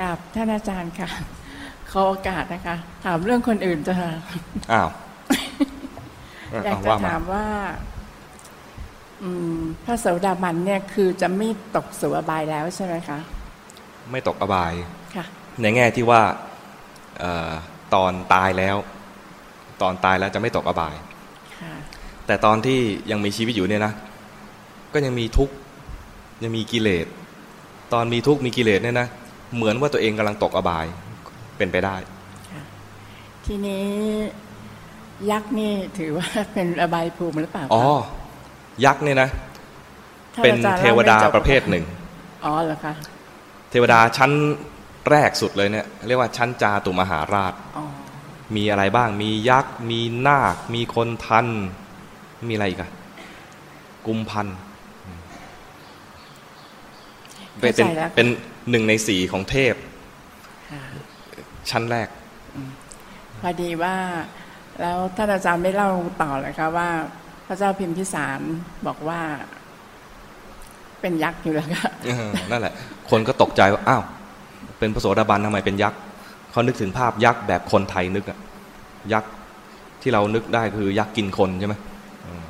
กับท่านอาจารย์ค่ะขอโอกาสนะคะ ถามเรื่องคนอื่นจะอ้าวอยากเจะถามว่าอืมพระโสดาบันเนี่ยคือจะไม่ตกสู่อบายแล้วใช่ไหมคะ ไม่ตกอบายค่ะในแง่ที่ว่าเอ่อตอนตายแล้ว ตอนตายแล้วจะไม่ตกอบายค่ะแต่ตอนที่ยังมีชีวิตอยู่เนี่ยนะ ก็ยังมีทุกข์ยังมีกิเลสตอนมีทุกข์มีกิเลสเนี่ยนะ เหมือนว่าตัวเองกำลังตกอบายเป็นไปได้ ทีนี้ยักษ์นี่ถือว่าเป็นอบายภูมิหรือเปล่าคะอ๋อยักษ์เนี่ยนะท่าเป็นอาจารย์เทวดาล่ไม่จบประเภทหนึ่งอ๋อเหรอคะเทวดาชั้นแรกสุดเลยเนี่ยเรียกว่าชั้นจาตุมหาราชอ๋อมีอะไรบ้างมียักษ์ มีนาค มีคนทัน มีอะไรอีกอะกุมพันธ์ เป็นเข้าใจแล้วเป็นหนึ่งในสี่ของเทพค่ะชั้นแรก พอดีว่า แล้วท่านอาจารย์ไม่เล่าต่อเลยคะว่า พระเจ้าพิมพิสารบอกว่า เป็นยักษ์อยู่แล้วค่ะเออนั่นแหละ คนก็ตกใจว่าอ้าวเป็นพระโสดาบันทำไมเป็นยักษ์เขานึกถึงภาพยักษ์แบบคนไทยนึกอะยักษ์ที่เรานึกได้คือยักษ์กินคนใช่ไหมอืม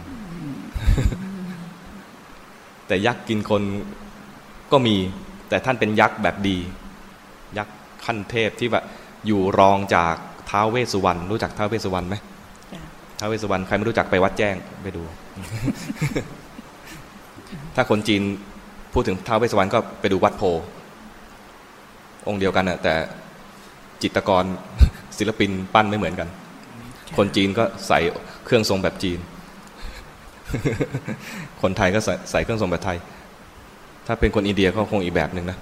แต่ยักษ์กินคน ก็มี แต่ท่านเป็นยักษ์แบบดี ยักษ์ขั้นเทพที่แบบอยู่รองจากท้าวเวสสุวรรณรู้จักท้าวเวสสุวรรณไหมจ้ะท้าวเวสสุวรรณใครไม่รู้จักไปวัดแจ้งไปดู ถ้าคนจีนพูดถึงท้าวเวสสุวรรณก็ไปดูวัดโพธิ์องค์เดียวกันน่ะแต่จิตรกรศิลปินปั้นไม่เหมือนกัน คนจีนก็ใส่เครื่องทรงแบบจีน คนไทยก็ใส่ใส่เครื่องทรงแบบไทย ถ้าเป็นคนอินเดียก็คงอีกแบบหนึ่งนะ